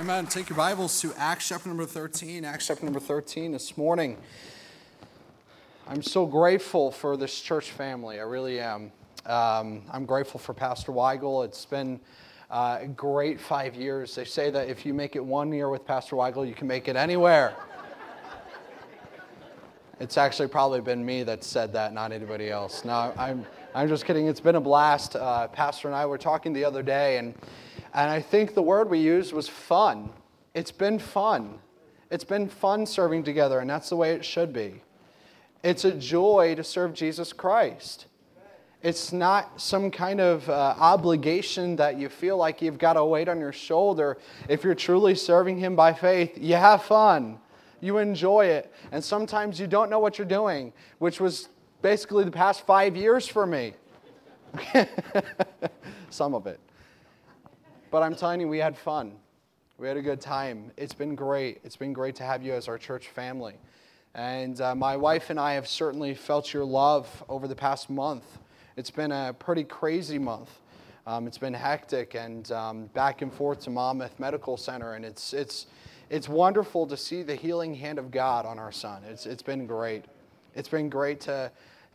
Amen. Take your Bibles to Acts chapter number 13. Acts chapter number 13 this morning. I'm so grateful for this church family. I really am. Um, I'm grateful for Pastor Weigel. It's been uh, a great five years. They say that if you make it one year with Pastor Weigel, you can make it anywhere. it's actually probably been me that said that, not anybody else. No, I'm, I'm just kidding. It's been a blast. Uh, Pastor and I were talking the other day, and and I think the word we used was fun. It's been fun. It's been fun serving together, and that's the way it should be. It's a joy to serve Jesus Christ. It's not some kind of uh, obligation that you feel like you've got a weight on your shoulder. If you're truly serving Him by faith, you have fun, you enjoy it. And sometimes you don't know what you're doing, which was basically the past five years for me. some of it. But I'm telling you, we had fun. We had a good time. It's been great. It's been great to have you as our church family. And uh, my wife and I have certainly felt your love over the past month. It's been a pretty crazy month. Um, it's been hectic and um, back and forth to Monmouth Medical Center, and it's, it's, it's wonderful to see the healing hand of God on our son. It's, it's been great. It's been great to,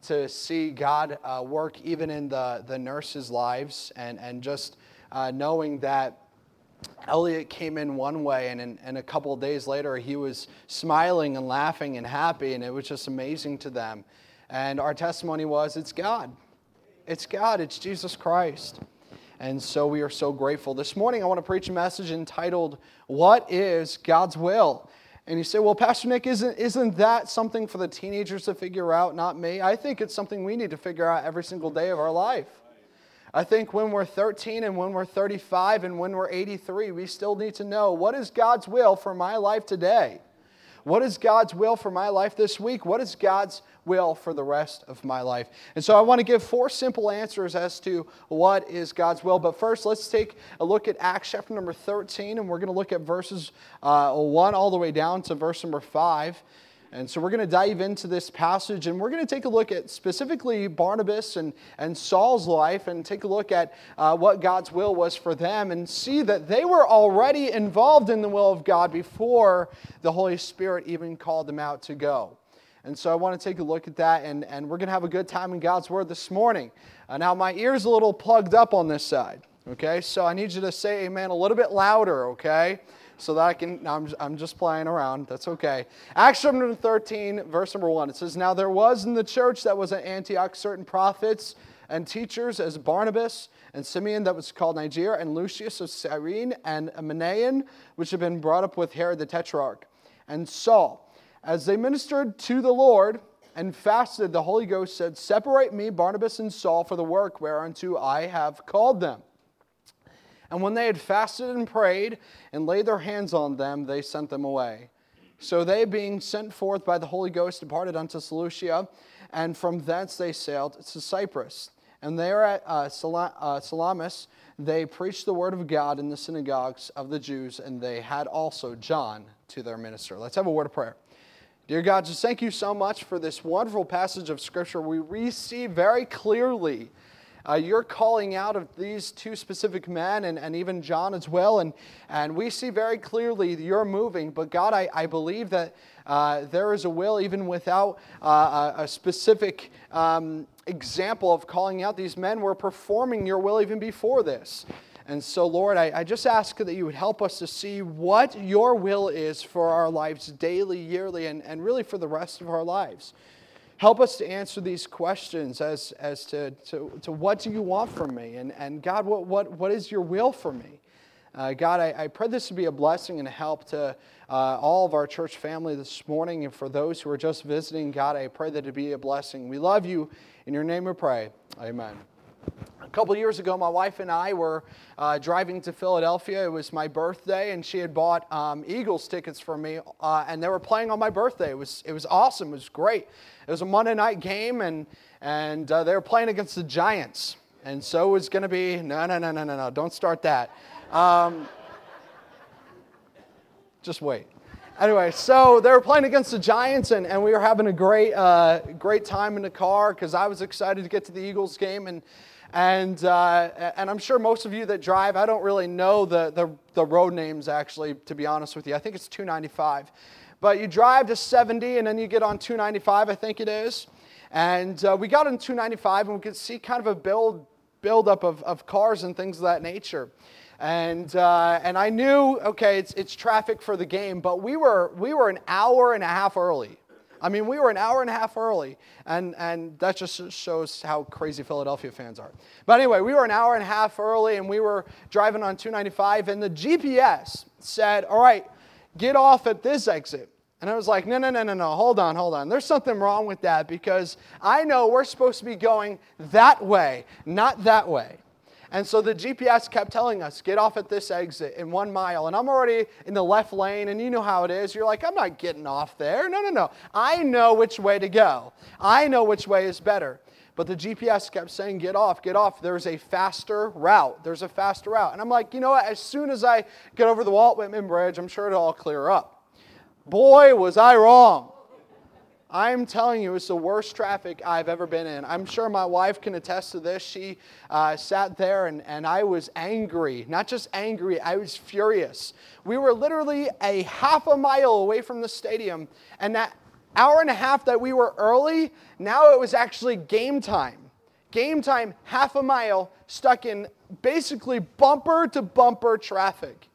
to see God uh, work even in the, the nurses' lives and, and just uh, knowing that Elliot came in one way, and, in, and a couple days later, he was smiling and laughing and happy, and it was just amazing to them. And our testimony was it's God. It's God, it's Jesus Christ. And so we are so grateful. This morning, I want to preach a message entitled, What is God's Will? And you say, Well, Pastor Nick, isn't, isn't that something for the teenagers to figure out, not me? I think it's something we need to figure out every single day of our life. I think when we're 13 and when we're 35 and when we're 83, we still need to know what is God's will for my life today? What is God's will for my life this week? What is God's will for the rest of my life? And so I want to give four simple answers as to what is God's will. But first, let's take a look at Acts chapter number 13, and we're going to look at verses uh, 1 all the way down to verse number 5. And so we're going to dive into this passage and we're going to take a look at specifically Barnabas and, and Saul's life and take a look at uh, what God's will was for them and see that they were already involved in the will of God before the Holy Spirit even called them out to go. And so I want to take a look at that, and, and we're going to have a good time in God's Word this morning. Uh, now, my ear's a little plugged up on this side, okay? So I need you to say amen a little bit louder, okay? So that I can, I'm, I'm just playing around. That's okay. Acts chapter 13, verse number 1. It says, Now there was in the church that was at Antioch certain prophets and teachers as Barnabas and Simeon that was called Niger, and Lucius of Cyrene, and Manaen, which had been brought up with Herod the Tetrarch, and Saul. As they ministered to the Lord and fasted, the Holy Ghost said, Separate me, Barnabas and Saul, for the work whereunto I have called them. And when they had fasted and prayed and laid their hands on them, they sent them away. So they, being sent forth by the Holy Ghost, departed unto Seleucia, and from thence they sailed to Cyprus. And there at uh, uh, Salamis, they preached the word of God in the synagogues of the Jews, and they had also John to their minister. Let's have a word of prayer. Dear God, just thank you so much for this wonderful passage of Scripture. We see very clearly uh, you're calling out of these two specific men and, and even John as well. And, and we see very clearly you're moving. But God, I, I believe that uh, there is a will even without uh, a, a, specific um, example of calling out these men. We're performing your will even before this. And so, Lord, I, I, just ask that you would help us to see what your will is for our lives daily, yearly, and, and really for the rest of our lives. Help us to answer these questions as, as to, to, to what do you want from me? And, and God, what, what, what is your will for me? Uh, God, I, I, pray this to be a blessing and a help to uh, all of our church family this morning. And for those who are just visiting, God, I pray that it be a blessing. We love you. In your name we pray. Amen. A couple years ago, my wife and I were uh, driving to Philadelphia. It was my birthday, and she had bought um, Eagles tickets for me, uh, and they were playing on my birthday. It was, it was awesome. It was great. It was a Monday night game, and, and uh, they were playing against the Giants. And so it was going to be no, no, no, no, no, no, don't start that. Um, just wait. Anyway, so they were playing against the Giants, and, and we were having a great, uh, great time in the car because I was excited to get to the Eagles game. And And, uh, and I'm sure most of you that drive, I don't really know the, the, the road names actually, to be honest with you. I think it's 295. But you drive to 70 and then you get on 295, I think it is. And uh, we got on 295 and we could see kind of a build, buildup of, of cars and things of that nature. And, uh, and I knew, okay, it's, it's traffic for the game, but we were, we were an hour and a half early. I mean, we were an hour and a half early, and, and that just shows how crazy Philadelphia fans are. But anyway, we were an hour and a half early, and we were driving on 295, and the GPS said, All right, get off at this exit. And I was like, no, no, no, no, no, hold on, hold on. There's something wrong with that because I know we're supposed to be going that way, not that way. And so the GPS kept telling us, get off at this exit in one mile. And I'm already in the left lane, and you know how it is. You're like, I'm not getting off there. No, no, no. I know which way to go, I know which way is better. But the GPS kept saying, get off, get off. There's a faster route. There's a faster route. And I'm like, you know what? As soon as I get over the Walt Whitman Bridge, I'm sure it'll all clear up. Boy, was I wrong. I'm telling you, it's the worst traffic I've ever been in. I'm sure my wife can attest to this. She uh, sat there and, and I was angry. Not just angry, I was furious. We were literally a half a mile away from the stadium, and that hour and a half that we were early, now it was actually game time. Game time, half a mile, stuck in basically bumper to bumper traffic.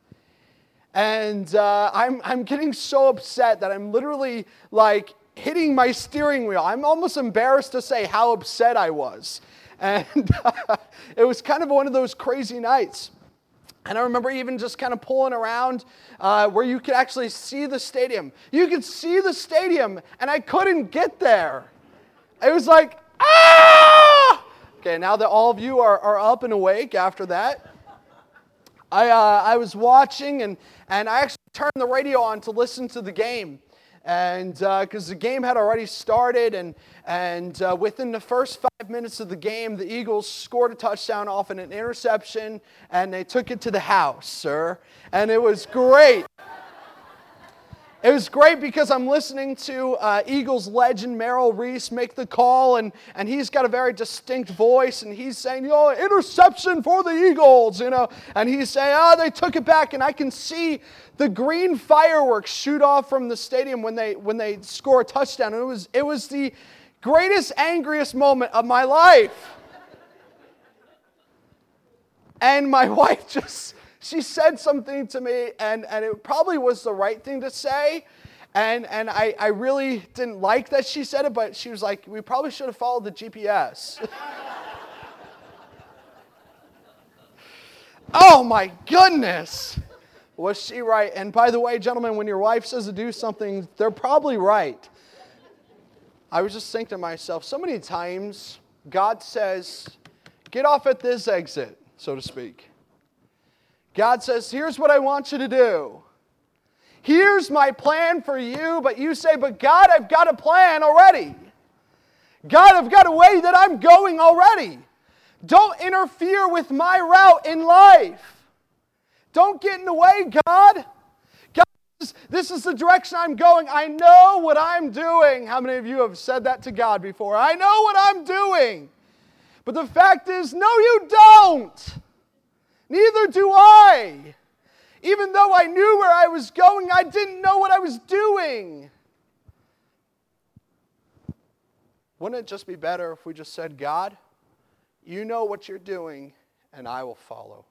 And uh, I'm, I'm getting so upset that I'm literally like hitting my steering wheel. I'm almost embarrassed to say how upset I was. And uh, it was kind of one of those crazy nights. And I remember even just kind of pulling around uh, where you could actually see the stadium. You could see the stadium, and I couldn't get there. It was like, ah! Okay, now that all of you are, are up and awake after that, I, uh, I was watching and, and I actually turned the radio on to listen to the game. And because uh, the game had already started, and, and uh, within the first five minutes of the game, the Eagles scored a touchdown off an interception, and they took it to the house, sir. And it was great. It was great because I'm listening to uh, Eagles legend Merrill Reese make the call, and, and he's got a very distinct voice, and he's saying, you know, interception for the Eagles, you know, and he's saying, oh, they took it back, and I can see the green fireworks shoot off from the stadium when they when they score a touchdown, and it was it was the greatest, angriest moment of my life. And my wife just she said something to me, and, and it probably was the right thing to say. And, and I, I really didn't like that she said it, but she was like, we probably should have followed the GPS. oh my goodness. Was she right? And by the way, gentlemen, when your wife says to do something, they're probably right. I was just thinking to myself, so many times God says, get off at this exit, so to speak. God says, Here's what I want you to do. Here's my plan for you, but you say, But God, I've got a plan already. God, I've got a way that I'm going already. Don't interfere with my route in life. Don't get in the way, God. God, this is the direction I'm going. I know what I'm doing. How many of you have said that to God before? I know what I'm doing. But the fact is, no, you don't. Neither do I. Even though I knew where I was going, I didn't know what I was doing. Wouldn't it just be better if we just said, God, you know what you're doing, and I will follow?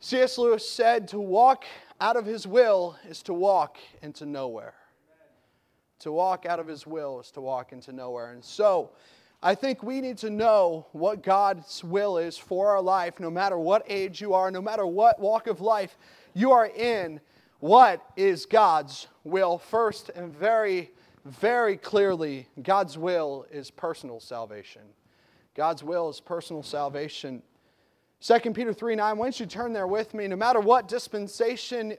C.S. Lewis said, To walk out of his will is to walk into nowhere. To walk out of his will is to walk into nowhere. And so, I think we need to know what God's will is for our life, no matter what age you are, no matter what walk of life you are in. What is God's will? First and very, very clearly, God's will is personal salvation. God's will is personal salvation. 2 Peter 3 9, why don't you turn there with me, no matter what dispensation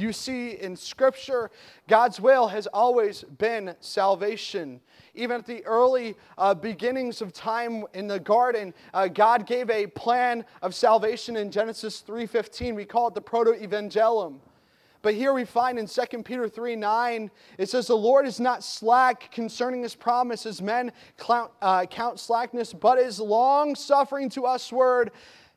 you see in Scripture, God's will has always been salvation. Even at the early uh, beginnings of time in the garden, uh, God gave a plan of salvation in Genesis 3:15. We call it the proto-evangelium. But here we find in 2 Peter 3 9, it says, The Lord is not slack concerning his promise, as men count, uh, count slackness, but is long suffering to us, word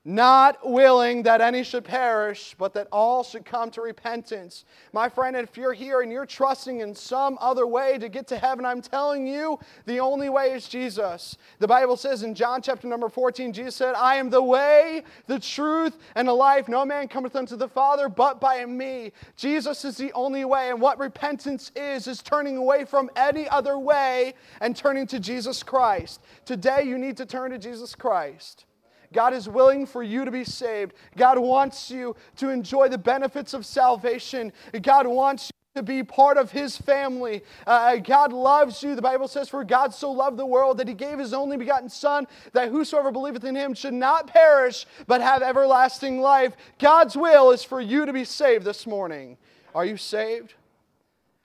not willing that any should perish, but that all should come to repentance. My friend, if you're here and you're trusting in some other way to get to heaven, I'm telling you, the only way is Jesus. The Bible says in John chapter number 14, Jesus said, I am the way, the truth, and the life. No man cometh unto the Father but by me. Jesus is the only way. And what repentance is, is turning away from any other way and turning to Jesus Christ. Today, you need to turn to Jesus Christ. God is willing for you to be saved. God wants you to enjoy the benefits of salvation. God wants you to be part of his family. Uh, God loves you. The Bible says, For God so loved the world that he gave his only begotten Son, that whosoever believeth in him should not perish, but have everlasting life. God's will is for you to be saved this morning. Are you saved?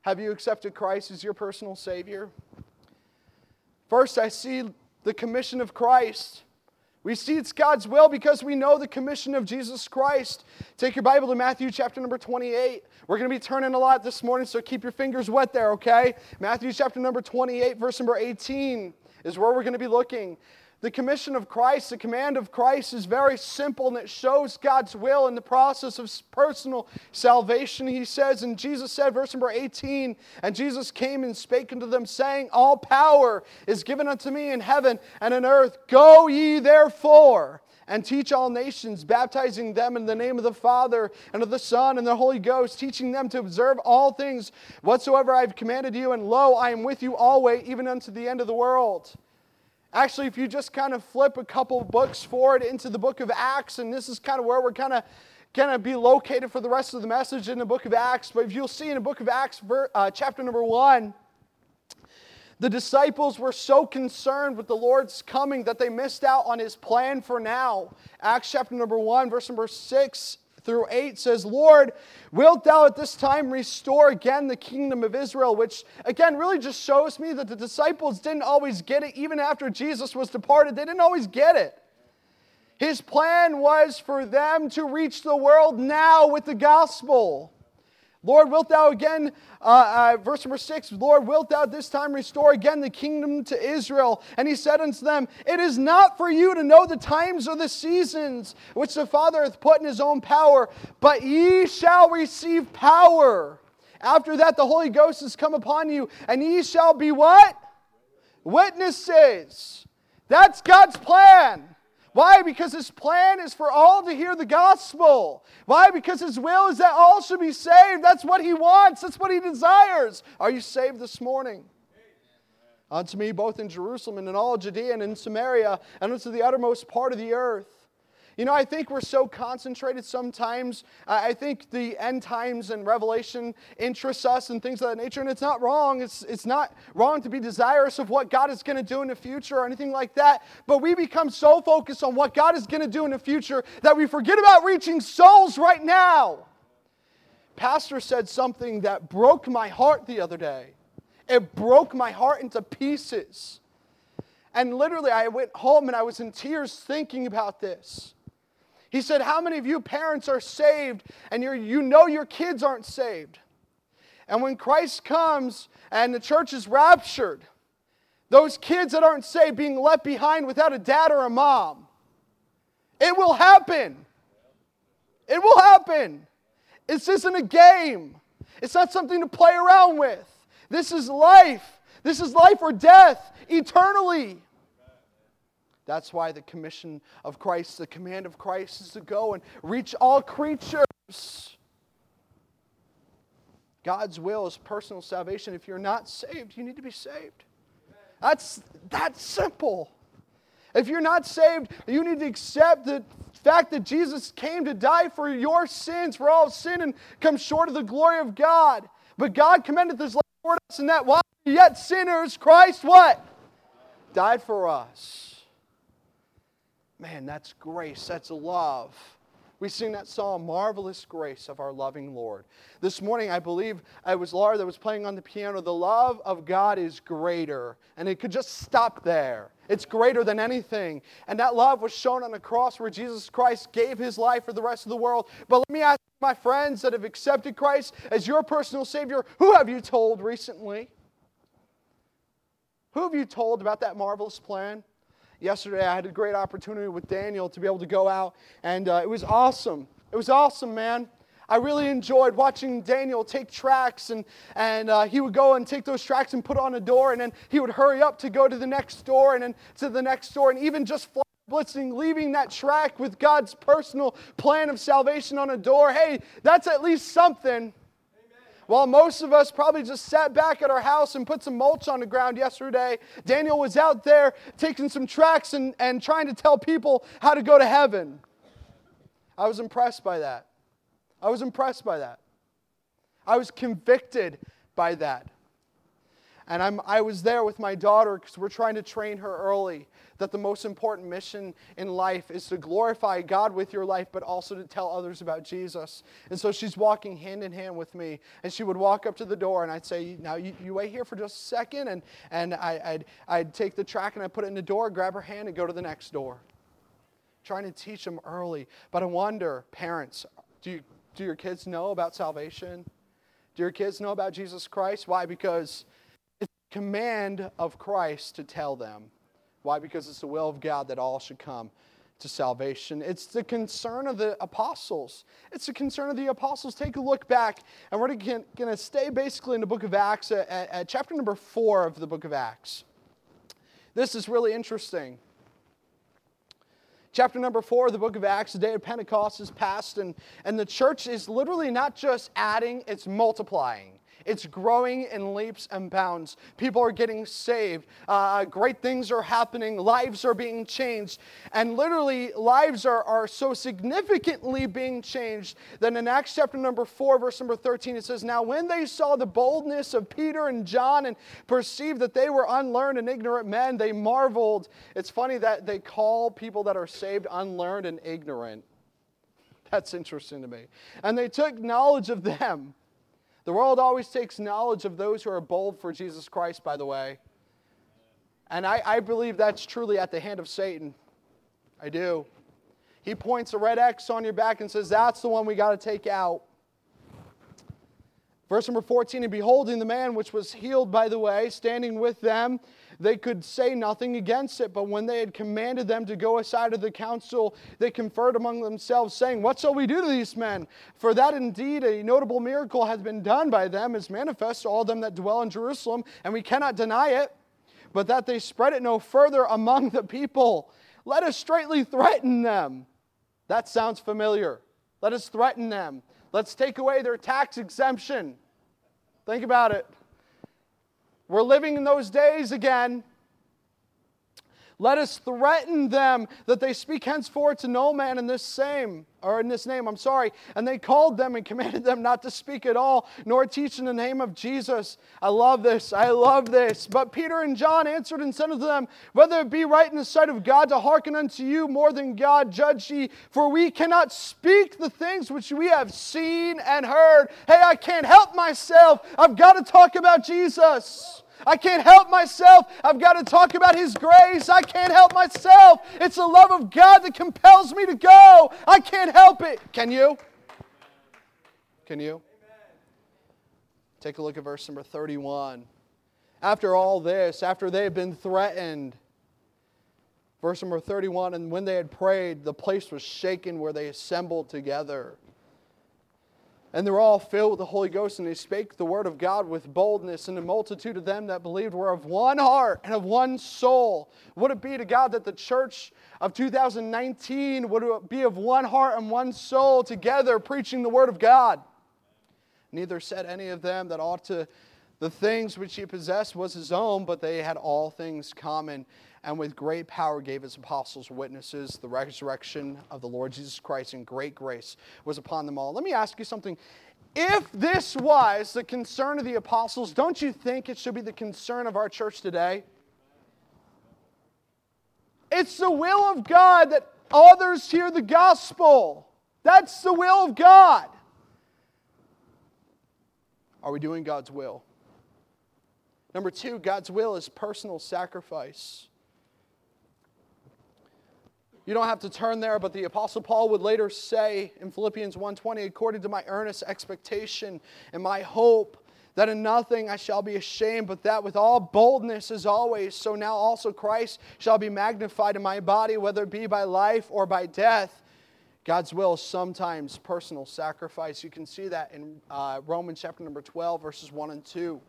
Have you accepted Christ as your personal Savior? First, I see the commission of Christ. We see it's God's will because we know the commission of Jesus Christ. Take your Bible to Matthew chapter number 28. We're going to be turning a lot this morning, so keep your fingers wet there, okay? Matthew chapter number 28, verse number 18 is where we're going to be looking. The commission of Christ, the command of Christ is very simple and it shows God's will in the process of personal salvation. He says, and Jesus said, verse number 18, and Jesus came and spake unto them, saying, All power is given unto me in heaven and in earth. Go ye therefore and teach all nations, baptizing them in the name of the Father and of the Son and the Holy Ghost, teaching them to observe all things whatsoever I have commanded you. And lo, I am with you always, even unto the end of the world. Actually, if you just kind of flip a couple books forward into the book of Acts, and this is kind of where we're kind of going to be located for the rest of the message in the book of Acts. But if you'll see in the book of Acts, uh, chapter number one, the disciples were so concerned with the Lord's coming that they missed out on his plan for now. Acts chapter number one, verse number six through 8 says, Lord, wilt thou at this time restore again the kingdom of Israel? Which, again, really just shows me that the disciples didn't always get it, even after Jesus was departed. They didn't always get it. His plan was for them to reach the world now with the gospel. Lord, wilt thou again, uh, uh, verse number six, Lord, wilt thou this time restore again the kingdom to Israel? And he said unto them, It is not for you to know the times or the seasons which the Father hath put in his own power, but ye shall receive power. After that, the Holy Ghost has come upon you, and ye shall be what? Witnesses. That's God's plan. Why? Because his plan is for all to hear the gospel. Why? Because his will is that all should be saved. That's what he wants, that's what he desires. Are you saved this morning? Unto me, both in Jerusalem and in all Judea and in Samaria, and unto the uttermost part of the earth. You know, I think we're so concentrated sometimes. I think the end times and Revelation interests us and things of that nature, and it's not wrong. It's, it's not wrong to be desirous of what God is going to do in the future or anything like that. But we become so focused on what God is going to do in the future that we forget about reaching souls right now. Pastor said something that broke my heart the other day. It broke my heart into pieces. And literally, I went home and I was in tears thinking about this. He said, How many of you parents are saved and you you know your kids aren't saved? And when Christ comes and the church is raptured, those kids that aren't saved being left behind without a dad or a mom, it will happen. It will happen. This isn't a game, it's not something to play around with. This is life. This is life or death eternally. That's why the commission of Christ, the command of Christ is to go and reach all creatures. God's will is personal salvation. If you're not saved, you need to be saved. That's that simple. If you're not saved, you need to accept the fact that Jesus came to die for your sins, for all sin, and come short of the glory of God. But God commended this love toward us, and that while yet sinners, Christ what? Died for us. Man, that's grace, that's love. We sing that song, Marvelous Grace of Our Loving Lord. This morning, I believe it was Laura that was playing on the piano. The love of God is greater, and it could just stop there. It's greater than anything. And that love was shown on the cross where Jesus Christ gave his life for the rest of the world. But let me ask my friends that have accepted Christ as your personal Savior who have you told recently? Who have you told about that marvelous plan? Yesterday, I had a great opportunity with Daniel to be able to go out, and uh, it was awesome. It was awesome, man. I really enjoyed watching Daniel take tracks, and, and uh, he would go and take those tracks and put on a door, and then he would hurry up to go to the next door and then to the next door, and even just fly blitzing, leaving that track with God's personal plan of salvation on a door. Hey, that's at least something. While most of us probably just sat back at our house and put some mulch on the ground yesterday, Daniel was out there taking some tracks and, and trying to tell people how to go to heaven. I was impressed by that. I was impressed by that. I was convicted by that. And I'm, I was there with my daughter because we're trying to train her early that the most important mission in life is to glorify God with your life, but also to tell others about Jesus. And so she's walking hand in hand with me, and she would walk up to the door, and I'd say, Now you, you wait here for just a second. And, and I, I'd, I'd take the track and I'd put it in the door, grab her hand, and go to the next door. Trying to teach them early. But I wonder, parents, do, you, do your kids know about salvation? Do your kids know about Jesus Christ? Why? Because it's command of Christ to tell them. Why? Because it's the will of God that all should come to salvation. It's the concern of the apostles. It's the concern of the apostles. Take a look back, and we're going to stay basically in the book of Acts at, at, chapter number four of the book of Acts. This is really interesting. Chapter number four of the book of Acts, the day of Pentecost is past, and, and the church is literally not just adding, it's multiplying. It's growing in leaps and bounds. People are getting saved. Uh, great things are happening. Lives are being changed. And literally, lives are, are so significantly being changed that in Acts chapter number 4, verse number 13, it says, Now when they saw the boldness of Peter and John and perceived that they were unlearned and ignorant men, they marveled. It's funny that they call people that are saved unlearned and ignorant. That's interesting to me. And they took knowledge of them the world always takes knowledge of those who are bold for Jesus Christ, by the way. And I, I believe that's truly at the hand of Satan. I do. He points a red X on your back and says, That's the one we got to take out. Verse number 14, and beholding the man which was healed by the way, standing with them, they could say nothing against it. But when they had commanded them to go aside of the council, they conferred among themselves, saying, What shall we do to these men? For that indeed a notable miracle has been done by them, is manifest to all them that dwell in Jerusalem, and we cannot deny it, but that they spread it no further among the people. Let us straightly threaten them. That sounds familiar. Let us threaten them. Let's take away their tax exemption. Think about it. We're living in those days again. Let us threaten them that they speak henceforth to no man in this same, or in this name, I'm sorry. And they called them and commanded them not to speak at all, nor teach in the name of Jesus. I love this. I love this. But Peter and John answered and said unto them, Whether it be right in the sight of God to hearken unto you more than God, judge ye, for we cannot speak the things which we have seen and heard. Hey, I can't help myself. I've got to talk about Jesus. I can't help myself. I've got to talk about His grace. I can't help myself. It's the love of God that compels me to go. I can't help it. Can you? Can you? Take a look at verse number 31. After all this, after they had been threatened, verse number 31, and when they had prayed, the place was shaken where they assembled together. And they were all filled with the Holy Ghost, and they spake the word of God with boldness. And the multitude of them that believed were of one heart and of one soul. Would it be to God that the church of 2019 would be of one heart and one soul together preaching the word of God? Neither said any of them that ought to the things which he possessed was his own, but they had all things common and with great power gave his apostles witnesses. The resurrection of the Lord Jesus Christ and great grace was upon them all. Let me ask you something. If this was the concern of the apostles, don't you think it should be the concern of our church today? It's the will of God that others hear the gospel. That's the will of God. Are we doing God's will? Number two, God's will is personal sacrifice. You don't have to turn there, but the apostle Paul would later say in Philippians 1:20, according to my earnest expectation and my hope that in nothing I shall be ashamed, but that with all boldness as always, so now also Christ shall be magnified in my body, whether it be by life or by death. God's will is sometimes personal sacrifice. You can see that in uh, Romans chapter number 12, verses 1 and 2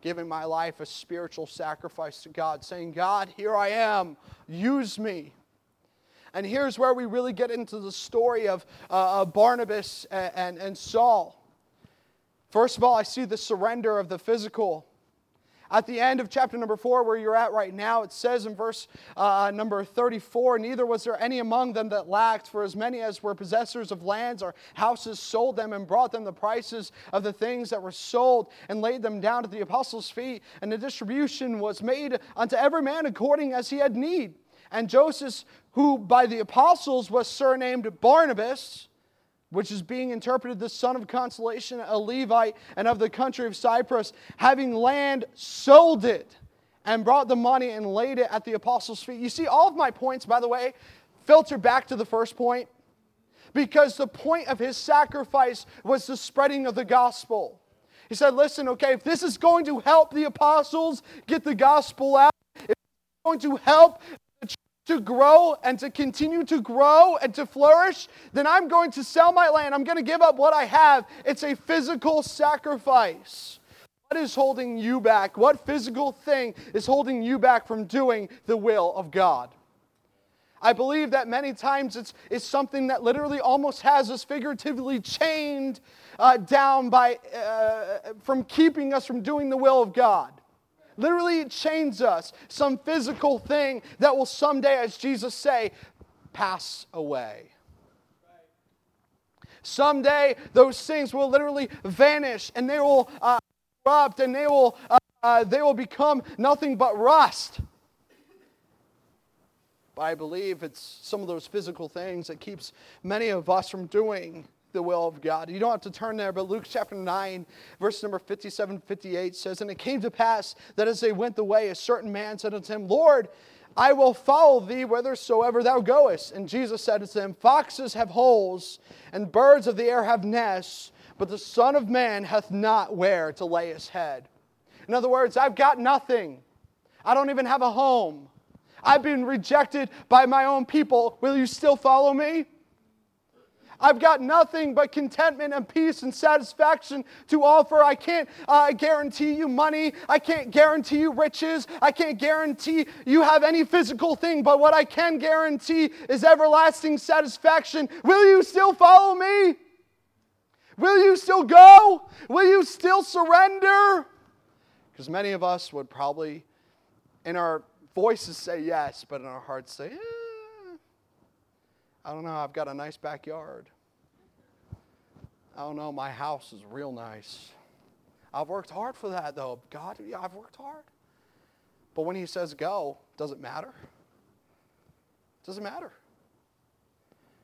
giving my life a spiritual sacrifice to God, saying, God, here I am, use me. And here's where we really get into the story of uh, Barnabas and, and, and Saul. First of all, I see the surrender of the physical at the end of chapter number four, where you're at right now, it says in verse uh, number 34 Neither was there any among them that lacked, for as many as were possessors of lands or houses sold them and brought them the prices of the things that were sold and laid them down at the apostles' feet. And the distribution was made unto every man according as he had need. And Joseph, who by the apostles was surnamed Barnabas, which is being interpreted the son of consolation, a Levite, and of the country of Cyprus, having land, sold it, and brought the money and laid it at the apostles' feet. You see, all of my points, by the way, filter back to the first point, because the point of his sacrifice was the spreading of the gospel. He said, Listen, okay, if this is going to help the apostles get the gospel out, if it's going to help to grow and to continue to grow and to flourish, then I'm going to sell my land. I'm going to give up what I have. It's a physical sacrifice. What is holding you back? What physical thing is holding you back from doing the will of God? I believe that many times it's, it's something that literally almost has us figuratively chained uh, down by, uh, from keeping us from doing the will of God. Literally, it chains us. Some physical thing that will someday, as Jesus say, pass away. Someday, those things will literally vanish and they will uh, corrupt and they will, uh, uh, they will become nothing but rust. But I believe it's some of those physical things that keeps many of us from doing the will of God. You don't have to turn there, but Luke chapter 9, verse number 57 58 says, And it came to pass that as they went the way, a certain man said unto him, Lord, I will follow thee whithersoever thou goest. And Jesus said unto him, Foxes have holes, and birds of the air have nests, but the Son of Man hath not where to lay his head. In other words, I've got nothing. I don't even have a home. I've been rejected by my own people. Will you still follow me? I've got nothing but contentment and peace and satisfaction to offer. I can't uh, guarantee you money. I can't guarantee you riches. I can't guarantee you have any physical thing. But what I can guarantee is everlasting satisfaction. Will you still follow me? Will you still go? Will you still surrender? Because many of us would probably, in our voices, say yes, but in our hearts say, eh. I don't know, I've got a nice backyard. I don't know, my house is real nice. I've worked hard for that though. God, yeah, I've worked hard. But when he says go, does it matter? Doesn't matter.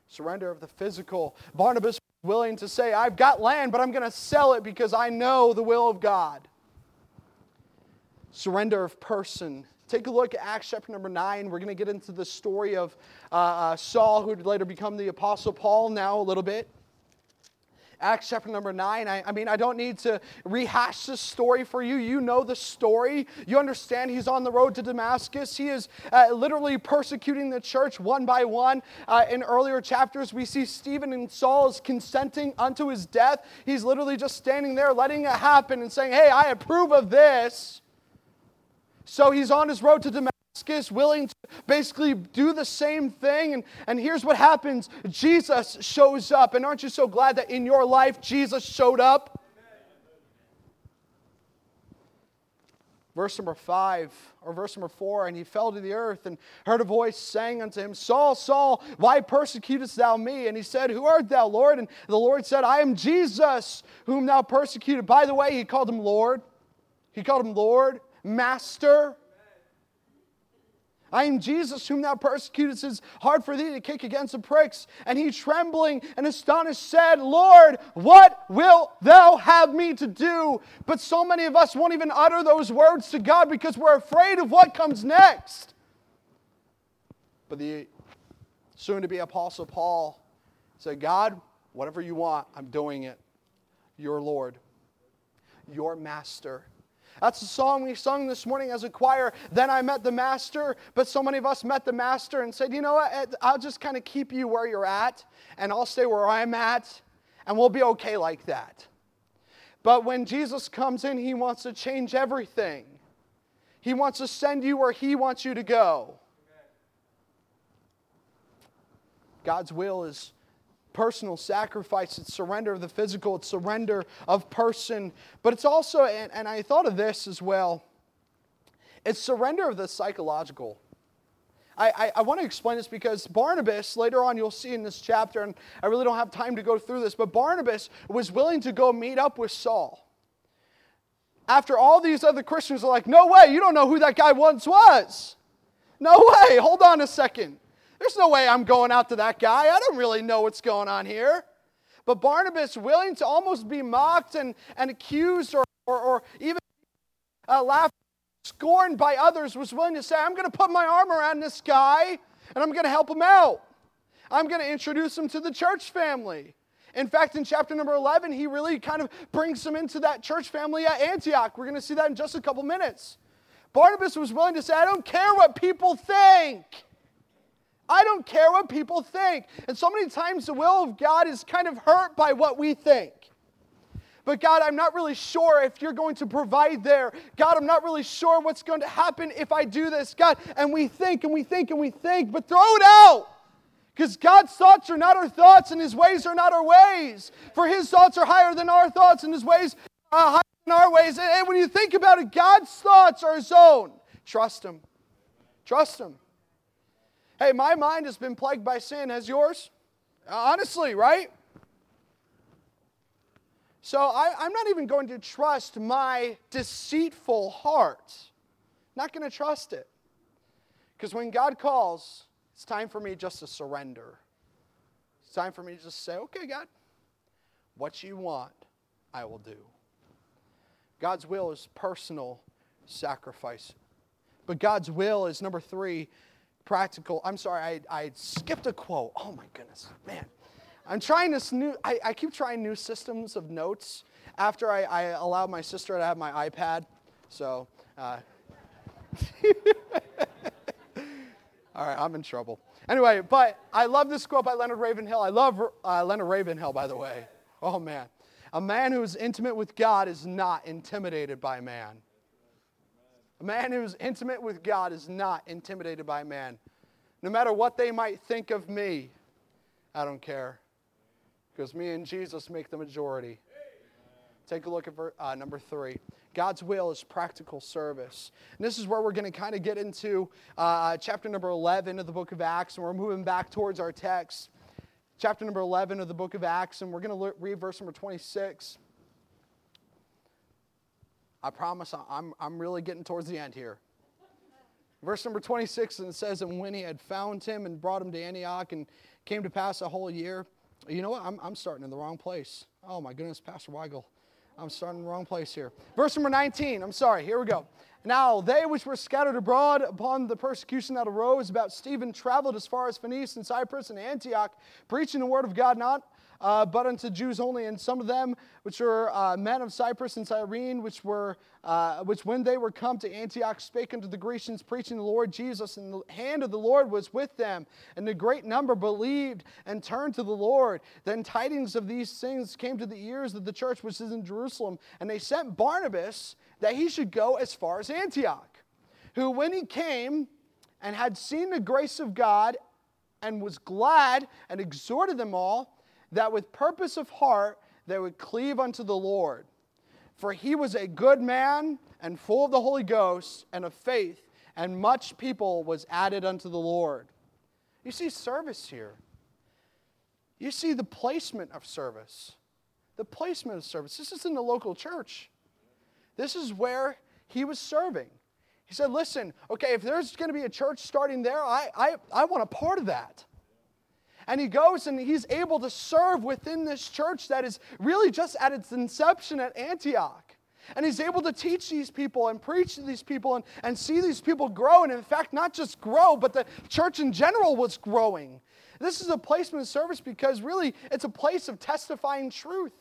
Surrender of the physical. Barnabas was willing to say, I've got land, but I'm going to sell it because I know the will of God. Surrender of person. Take a look at Acts chapter number 9. We're going to get into the story of uh, uh, Saul, who would later become the Apostle Paul, now a little bit. Acts chapter number 9. I, I, mean, I don't need to rehash this story for you. You know the story. You understand he's on the road to Damascus. He is uh, literally persecuting the church one by one. Uh, in earlier chapters, we see Stephen and Saul is consenting unto his death. He's literally just standing there, letting it happen and saying, Hey, I approve of this. So he's on his road to Damascus, willing to basically do the same thing. And, and here's what happens Jesus shows up. And aren't you so glad that in your life, Jesus showed up? Verse number five, or verse number four, and he fell to the earth and heard a voice saying unto him, Saul, Saul, why persecutest thou me? And he said, Who art thou, Lord? And the Lord said, I am Jesus, whom thou persecuted. By the way, he called him Lord. He called him Lord master. I am Jesus, whom thou persecutest. It is hard for thee to kick against the pricks. And he, trembling and astonished, said, Lord, what wilt thou have me to do? But so many of us won't even utter those words to God because we're afraid of what comes next. But the soon to be Apostle Paul said, God, whatever you want, I'm doing it. Your Lord, your Master. That's the song we sung this morning as a choir. Then I met the Master, but so many of us met the Master and said, you know what, I'll just kind of keep you where you're at, and I'll stay where I'm at, and we'll be okay like that. But when Jesus comes in, he wants to change everything. He wants to send you where he wants you to go. God's will is personal sacrifice, it's surrender of the physical, it's surrender of person. But it's also, and, and I thought of this as well, it's surrender of the psychological. I, I, I, want to explain this because Barnabas, later on you'll see in this chapter, and I really don't have time to go through this, but Barnabas was willing to go meet up with Saul. After all these other Christians are like, no way, you don't know who that guy once was. No way, hold on a second. There's no way I'm going out to that guy. I don't really know what's going on here. But Barnabas, willing to almost be mocked and, and accused or, or, or even uh, laughed, scorned by others, was willing to say, I'm going to put my arm around this guy and I'm going to help him out. I'm going to introduce him to the church family. In fact, in chapter number 11, he really kind of brings him into that church family at Antioch. We're going to see that in just a couple minutes. Barnabas was willing to say, I don't care what people think. I don't care what people think. And so many times the will of God is kind of hurt by what we think. But God, I'm not really sure if you're going to provide there. God, I'm not really sure what's going to happen if I do this. God, and we think and we think and we think, but throw it out. Because God's thoughts are not our thoughts and his ways are not our ways. For his thoughts are higher than our thoughts and his ways are higher than our ways. And when you think about it, God's thoughts are his own. Trust him. Trust him. Hey, my mind has been plagued by sin. Has yours? Honestly, right? So I, am not even going to trust my deceitful heart. Not going to trust it. Because when God calls, it's time for me just to surrender. It's time for me to just say, okay, God, what you want, I will do. God's will is personal sacrifice. But God's will is number three, practical. I'm sorry, I, I skipped a quote. Oh my goodness, man. I'm trying this new, I, I keep trying new systems of notes after I, I allowed my sister to have my iPad. So, uh, all right, I'm in trouble. Anyway, but I love this quote by Leonard Ravenhill. I love uh, Leonard Ravenhill, by the way. Oh man. A man who is intimate with God is not intimidated by man. Man who's intimate with God is not intimidated by man. No matter what they might think of me, I don't care. Because me and Jesus make the majority. Take a look at uh, number three. God's will is practical service. And this is where we're going to kind of get into uh, chapter number 11 of the book of Acts, and we're moving back towards our text. Chapter number 11 of the book of Acts, and we're going to read verse number 26. I promise I'm, I'm really getting towards the end here. Verse number 26, and it says, And when he had found him and brought him to Antioch and came to pass a whole year, you know what? I'm, I'm starting in the wrong place. Oh my goodness, Pastor Weigel. I'm starting in the wrong place here. Verse number 19, I'm sorry, here we go. Now, they which were scattered abroad upon the persecution that arose about Stephen traveled as far as Phoenicia and Cyprus and Antioch, preaching the word of God not uh, but unto Jews only. And some of them, which were uh, men of Cyprus and Cyrene, which were, uh, which when they were come to Antioch, spake unto the Grecians, preaching the Lord Jesus. And the hand of the Lord was with them. And the great number believed and turned to the Lord. Then tidings of these things came to the ears of the church which is in Jerusalem. And they sent Barnabas that he should go as far as Antioch. Who, when he came and had seen the grace of God, and was glad and exhorted them all that with purpose of heart they would cleave unto the Lord. For he was a good man and full of the Holy Ghost and of faith, and much people was added unto the Lord. You see service here. You see the placement of service. The placement of service. This is in the local church. This is where he was serving. He said, Listen, okay, if there's going to be a church starting there, I, I, I want a part of that. And he goes and he's able to serve within this church that is really just at its inception at Antioch. And he's able to teach these people and preach to these people and, and see these people grow. And in fact, not just grow, but the church in general was growing. This is a placement service because really it's a place of testifying truth.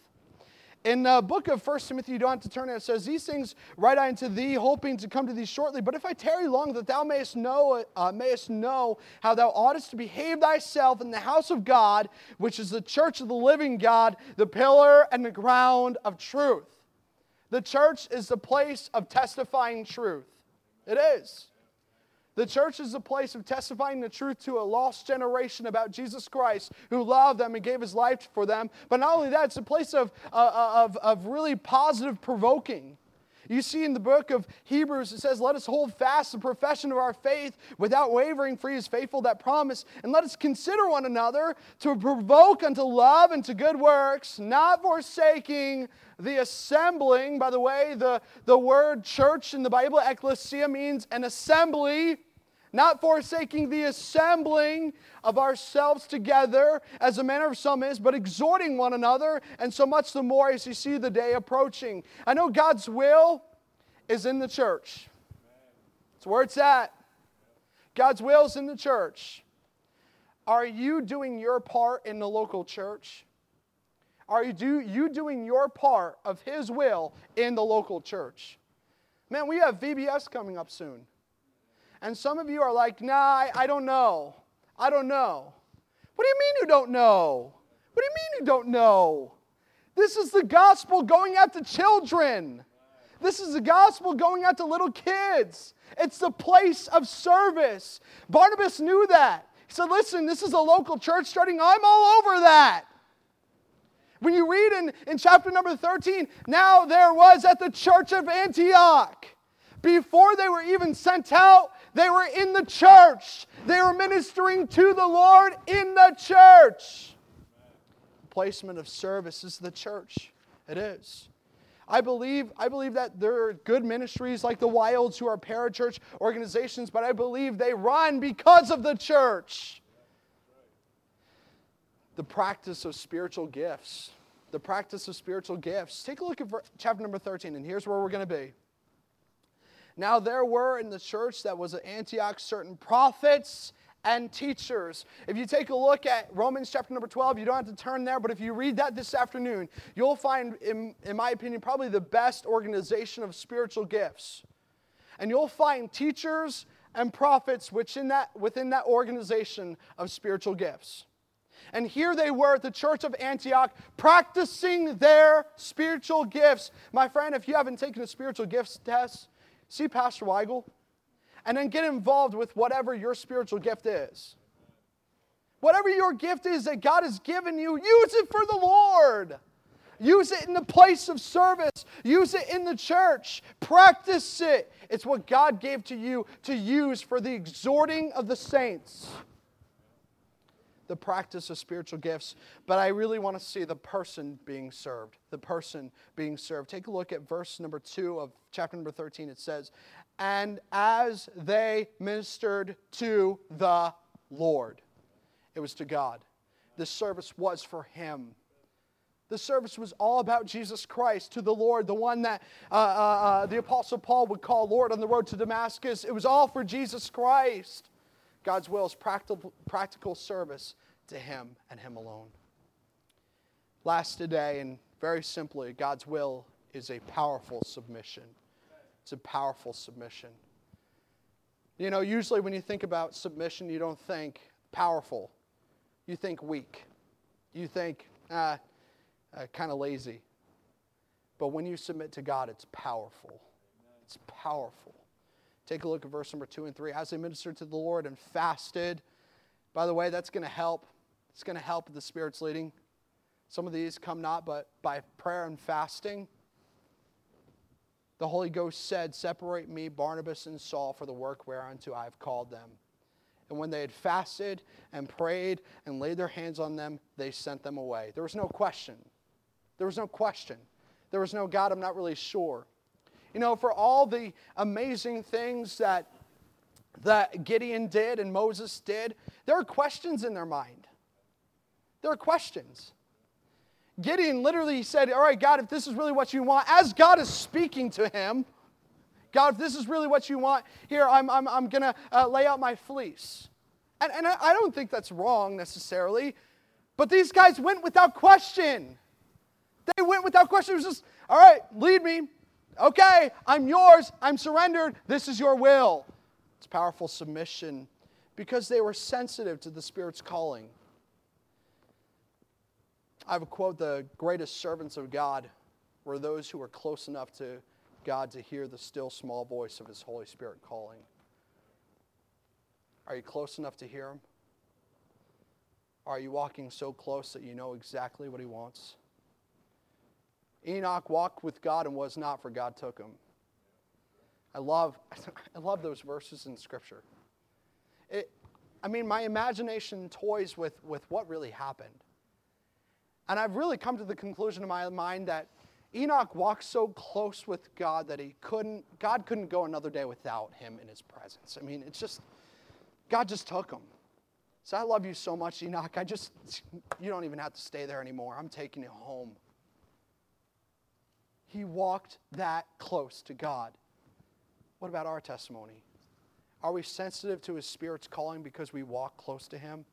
In the book of 1 Timothy, you don't have to turn it, it says, These things write I unto thee, hoping to come to thee shortly. But if I tarry long, that thou mayest know, uh, mayest know how thou oughtest to behave thyself in the house of God, which is the church of the living God, the pillar and the ground of truth. The church is the place of testifying truth. It is. The church is a place of testifying the truth to a lost generation about Jesus Christ who loved them and gave his life for them. But not only that, it's a place of, uh, uh, of, of really positive provoking. You see in the book of Hebrews, it says, Let us hold fast the profession of our faith without wavering, for he is faithful that promise. And let us consider one another to provoke unto love and to good works, not forsaking the assembling. By the way, the, the word church in the Bible, ecclesia, means an assembly not forsaking the assembling of ourselves together as a manner of some is, but exhorting one another, and so much the more as you see the day approaching. I know God's will is in the church. It's where it's at. God's will is in the church. Are you doing your part in the local church? Are you, do, you doing your part of His will in the local church? Man, we have VBS coming up soon. And some of you are like, nah, I, I don't know. I don't know. What do you mean you don't know? What do you mean you don't know? This is the gospel going out to children. This is the gospel going out to little kids. It's the place of service. Barnabas knew that. He said, Listen, this is a local church starting. I'm all over that. When you read in, in chapter number 13, now there was at the church of Antioch, before they were even sent out, they were in the church. They were ministering to the Lord in the church. Placement of service is the church. It is. I believe, I believe that there are good ministries like the Wilds who are parachurch organizations, but I believe they run because of the church. The practice of spiritual gifts. The practice of spiritual gifts. Take a look at chapter number 13, and here's where we're going to be. Now, there were in the church that was at Antioch certain prophets and teachers. If you take a look at Romans chapter number 12, you don't have to turn there, but if you read that this afternoon, you'll find, in, in my opinion, probably the best organization of spiritual gifts. And you'll find teachers and prophets within that, within that organization of spiritual gifts. And here they were at the church of Antioch practicing their spiritual gifts. My friend, if you haven't taken a spiritual gifts test, see Pastor Weigel, and then get involved with whatever your spiritual gift is. Whatever your gift is that God has given you, use it for the Lord. Use it in the place of service. Use it in the church. Practice it. It's what God gave to you to use for the exhorting of the saints the practice of spiritual gifts, but I really want to see the person being served. The person being served. Take a look at verse number two of chapter number 13. It says, And as they ministered to the Lord, it was to God. The service was for Him. The service was all about Jesus Christ to the Lord, the one that uh, uh, uh, the Apostle Paul would call Lord on the road to Damascus. It was all for Jesus Christ. God's will is practical, practical service to Him and Him alone. Last today, and very simply, God's will is a powerful submission. It's a powerful submission. You know, usually when you think about submission, you don't think powerful, you think weak. You think, ah, uh, kind of lazy. But when you submit to God, it's powerful. It's powerful. Take a look at verse number two and three. As they ministered to the Lord and fasted, by the way, that's going to help. It's going to help the Spirit's leading. Some of these come not but by prayer and fasting. The Holy Ghost said, Separate me, Barnabas and Saul, for the work whereunto I have called them. And when they had fasted and prayed and laid their hands on them, they sent them away. There was no question. There was no question. There was no, God, I'm not really sure. You know, for all the amazing things that, that Gideon did and Moses did, there are questions in their mind. There are questions. Gideon literally said, All right, God, if this is really what you want, as God is speaking to him, God, if this is really what you want, here, I'm, I'm, I'm going to uh, lay out my fleece. And, and I, I don't think that's wrong necessarily, but these guys went without question. They went without question. It was just, All right, lead me. Okay, I'm yours. I'm surrendered. This is your will. It's powerful submission because they were sensitive to the Spirit's calling. I have a quote the greatest servants of God were those who were close enough to God to hear the still small voice of His Holy Spirit calling. Are you close enough to hear Him? Are you walking so close that you know exactly what He wants? Enoch walked with God and was not, for God took him. I love, I love those verses in Scripture. It, I mean, my imagination toys with, with what really happened. And I've really come to the conclusion in my mind that Enoch walked so close with God that he couldn't, God couldn't go another day without him in his presence. I mean, it's just, God just took him. So I love you so much, Enoch. I just, you don't even have to stay there anymore. I'm taking you home. He walked that close to God. What about our testimony? Are we sensitive to his Spirit's calling because we walk close to him?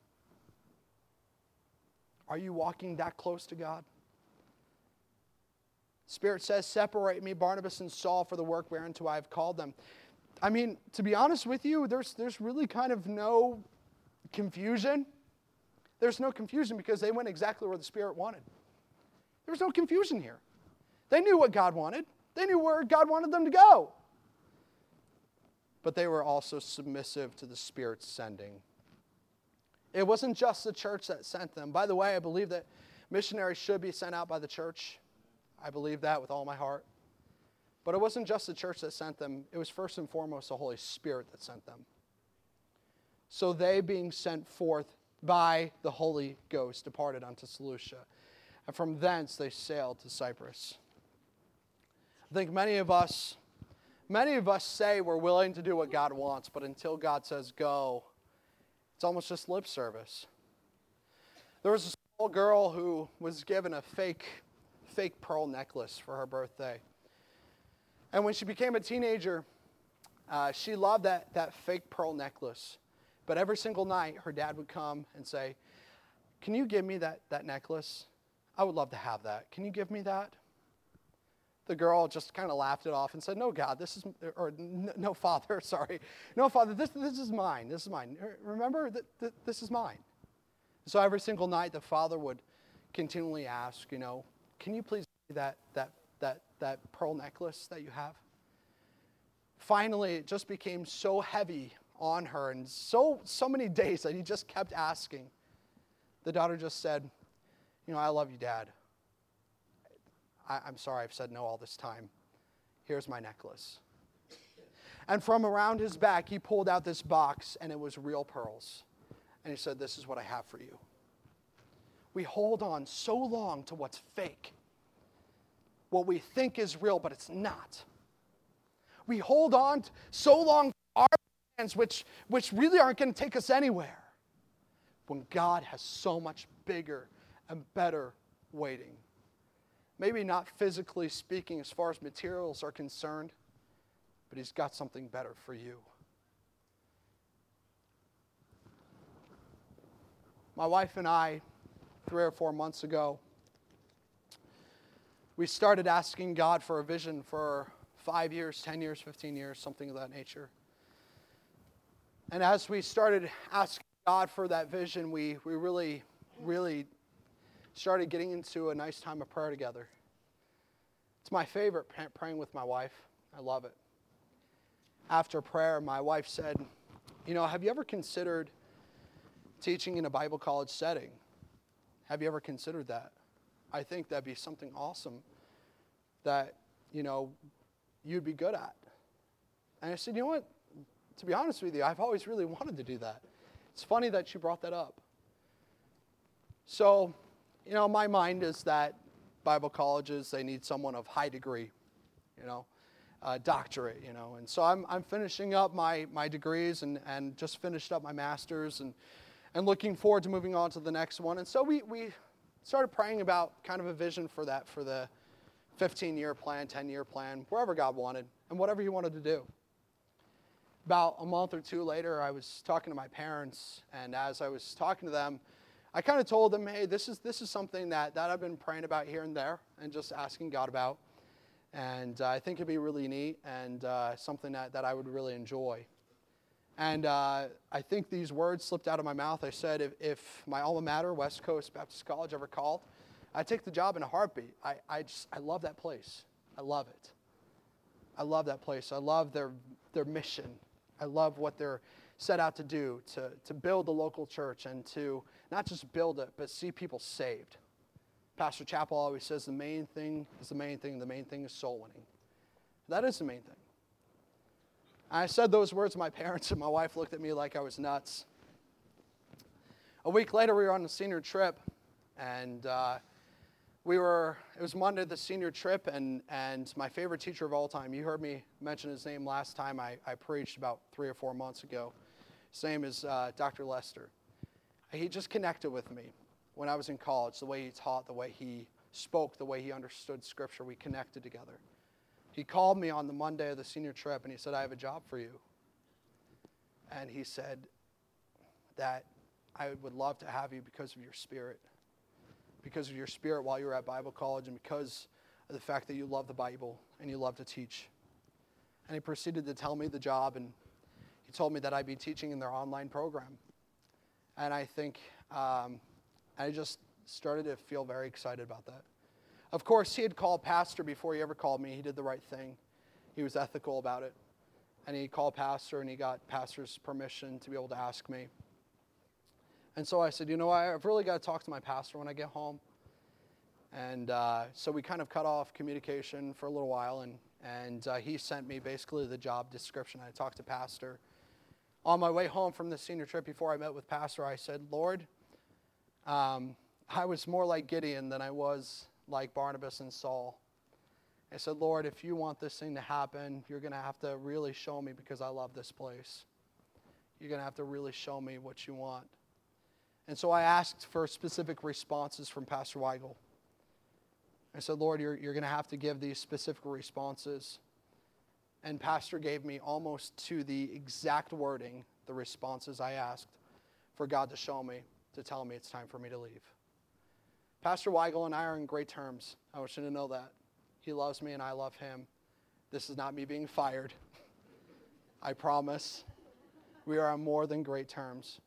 Are you walking that close to God? Spirit says, Separate me, Barnabas and Saul, for the work whereunto I have called them. I mean, to be honest with you, there's, there's really kind of no confusion. There's no confusion because they went exactly where the Spirit wanted. There was no confusion here. They knew what God wanted, they knew where God wanted them to go. But they were also submissive to the Spirit's sending. It wasn't just the church that sent them. By the way, I believe that missionaries should be sent out by the church. I believe that with all my heart. But it wasn't just the church that sent them, it was first and foremost the Holy Spirit that sent them. So they, being sent forth by the Holy Ghost, departed unto Seleucia. And from thence they sailed to Cyprus. I think many of us, many of us say we're willing to do what God wants, but until God says go, it's almost just lip service. There was a small girl who was given a fake, fake pearl necklace for her birthday. And when she became a teenager, uh, she loved that, that fake pearl necklace. But every single night, her dad would come and say, Can you give me that, that necklace? I would love to have that. Can you give me that? The girl just kind of laughed it off and said, No, God, this is, or no, Father, sorry. No, Father, this, this is mine. This is mine. Remember that this is mine. So every single night, the father would continually ask, you know, can you please give me that, that, that, that pearl necklace that you have? Finally, it just became so heavy on her and so, so many days that he just kept asking. The daughter just said, you know, I love you, Dad. I, am sorry I've said no all this time. Here's my necklace. And from around his back, he pulled out this box, and it was real pearls. And he said, This is what I have for you. We hold on so long to what's fake, what we think is real, but it's not. We hold on so long to our plans, which, which really aren't going to take us anywhere, when God has so much bigger and better waiting. Maybe not physically speaking as far as materials are concerned, but He's got something better for you. My wife and I, three or four months ago, we started asking God for a vision for five years, 10 years, 15 years, something of that nature. And as we started asking God for that vision, we, we really, really started getting into a nice time of prayer together. It's my favorite praying with my wife. I love it. After prayer, my wife said, You know, have you ever considered teaching in a Bible college setting? Have you ever considered that? I think that'd be something awesome that, you know, you'd be good at. And I said, You know what? To be honest with you, I've always really wanted to do that. It's funny that you brought that up. So, you know, my mind is that Bible colleges, they need someone of high degree, you know. uh, doctorate, you know. And so I'm, I'm finishing up my, my degrees and, and just finished up my master's and, and looking forward to moving on to the next one. And so we, we started praying about kind of a vision for that, for the 15 year plan, 10 year plan, wherever God wanted, and whatever He wanted to do. About a month or two later, I was talking to my parents, and as I was talking to them, I kind of told them, hey, this is, this is something that, that I've been praying about here and there and just asking God about. And uh, I think it'd be really neat and uh, something that, that I would really enjoy. And uh, I think these words slipped out of my mouth. I said, if, if my alma mater, West Coast Baptist College, ever called, I'd take the job in a heartbeat. I, I, just, I love that place. I love it. I love that place. I love their, their mission. I love what they're set out to do to, to build the local church and to not just build it, but see people saved. Pastor Chappell always says the main thing is the main thing, the main thing is soul winning. That is the main thing. I said those words to my parents, and my wife looked at me like I was nuts. A week later, we were on a senior trip, and uh, we were, it was Monday, the senior trip, and, and my favorite teacher of all time, you heard me mention his name last time I, I preached about three or four months ago. His name is uh, Dr. Lester. He just connected with me when I was in college, the way he taught, the way he spoke, the way he understood Scripture. We connected together. He called me on the Monday of the senior trip and he said, I have a job for you. And he said that I would love to have you because of your spirit because of your spirit while you were at Bible college and because of the fact that you love the Bible and you love to teach. And he proceeded to tell me the job, and told me that I'd be teaching in their online program. And I think um, I just started to feel very excited about that. Of course, he had called pastor before he ever called me. He did the right thing, he was ethical about it. And he called pastor, and he got pastor's permission to be able to ask me. And so I said, you know, I've really got to talk to my pastor when I get home. And uh, so we kind of cut off communication for a little while, and, and uh, he sent me basically the job description. I talked to pastor. On my way home from the senior trip before I met with pastor, I said, Lord, um, I was more like Gideon than I was like Barnabas and Saul. I said, Lord, if you want this thing to happen, you're going to have to really show me because I love this place. You're going to have to really show me what you want. And so I asked for specific responses from Pastor Weigel. I said, Lord, you're, you're going to have to give these specific responses. And Pastor gave me almost to the exact wording the responses I asked for God to show me, to tell me it's time for me to leave. Pastor Weigel and I are in great terms. I want you to know that. He loves me and I love him. This is not me being fired. I promise. We are on more than great terms.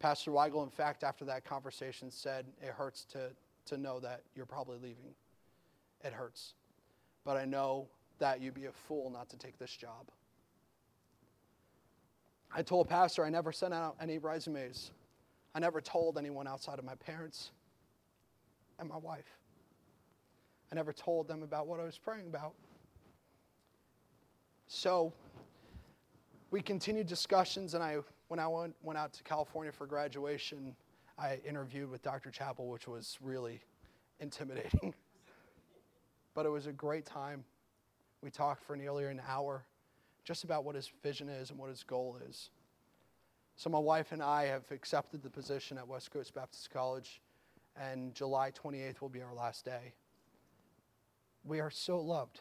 Pastor Weigel, in fact, after that conversation, said, It hurts to, to know that you're probably leaving. It hurts. But I know that you'd be a fool not to take this job. I told Pastor I never sent out any resumes. I never told anyone outside of my parents and my wife. I never told them about what I was praying about. So we continued discussions, and I when I went, went out to California for graduation, I interviewed with Dr. Chappell, which was really intimidating. but it was a great time. We talked for nearly an hour just about what his vision is and what his goal is. So, my wife and I have accepted the position at West Coast Baptist College, and July 28th will be our last day. We are so loved.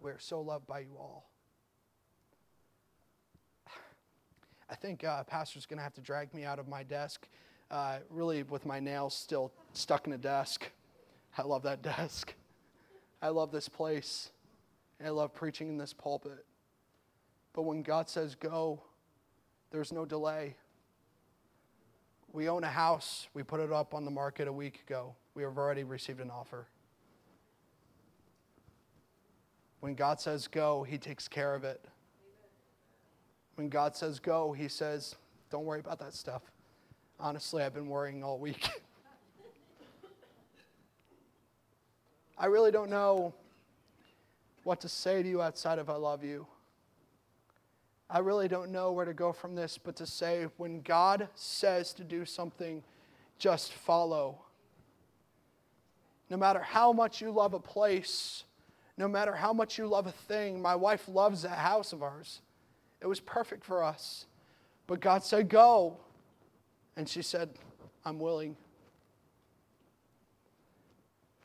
We are so loved by you all. I think uh, Pastor's going to have to drag me out of my desk, uh, really with my nails still stuck in a desk. I love that desk. I love this place. I love preaching in this pulpit. But when God says go, there's no delay. We own a house. We put it up on the market a week ago. We have already received an offer. When God says go, He takes care of it. When God says go, He says, don't worry about that stuff. Honestly, I've been worrying all week. I really don't know what to say to you outside of I love you. I really don't know where to go from this, but to say when God says to do something, just follow. No matter how much you love a place, No matter how much you love a thing, my wife loves that house of ours. It was perfect for us. But God said, Go. And she said, I'm willing.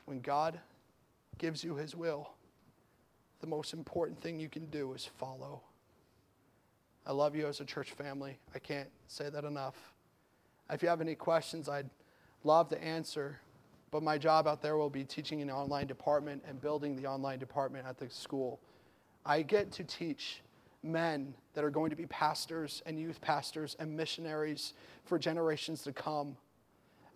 When God gives you his will, the most important thing you can do is follow. I love you as a church family. I can't say that enough. If you have any questions, I'd love to answer. But my job out there will be teaching in the online department and building the online department at the school. I get to teach men that are going to be pastors and youth pastors and missionaries for generations to come.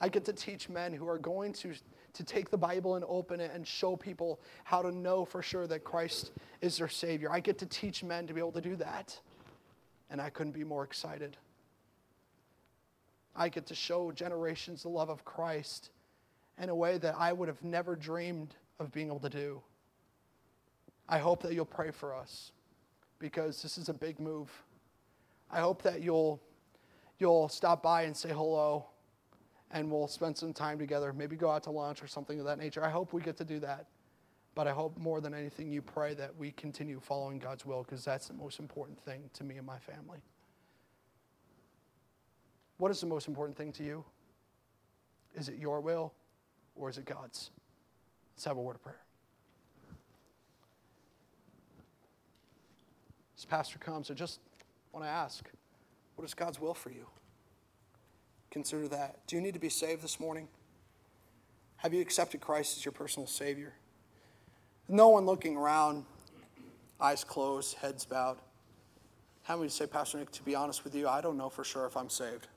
I get to teach men who are going to, to take the Bible and open it and show people how to know for sure that Christ is their Savior. I get to teach men to be able to do that. And I couldn't be more excited. I get to show generations the love of Christ in a way that I would have never dreamed of being able to do. I hope that you'll pray for us because this is a big move. I hope that you'll, you'll stop by and say hello and we'll spend some time together, maybe go out to lunch or something of that nature. I hope we get to do that. But I hope more than anything you pray that we continue following God's will because that's the most important thing to me and my family. What is the most important thing to you? Is it your will or is it God's? Let's have a word of prayer. As Pastor comes, I just want to ask what is God's will for you? Consider that. Do you need to be saved this morning? Have you accepted Christ as your personal Savior? No one looking around, eyes closed, heads bowed. How many say, Pastor Nick, to be honest with you, I don't know for sure if I'm saved.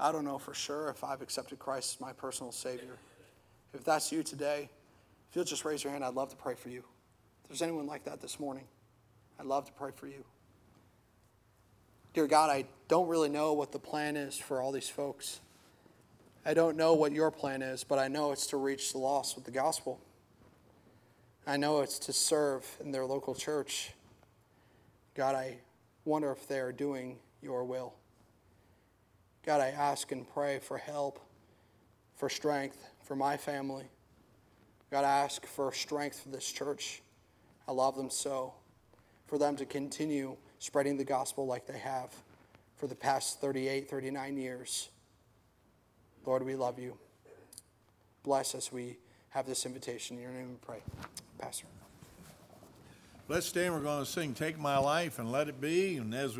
I don't know for sure if I've accepted Christ as my personal Savior. If that's you today, if you'll just raise your hand, I'd love to pray for you. If there's anyone like that this morning, I'd love to pray for you. Dear God, I don't really know what the plan is for all these folks. I don't know what your plan is, but I know it's to reach the lost with the gospel. I know it's to serve in their local church. God, I wonder if they are doing your will. God, I ask and pray for help, for strength for my family. God, I ask for strength for this church. I love them so. For them to continue spreading the gospel like they have for the past 38, 39 years. Lord, we love you. Bless us. We have this invitation. In your name we pray. Pastor. Let's stand. We're going to sing Take My Life and Let It Be. And as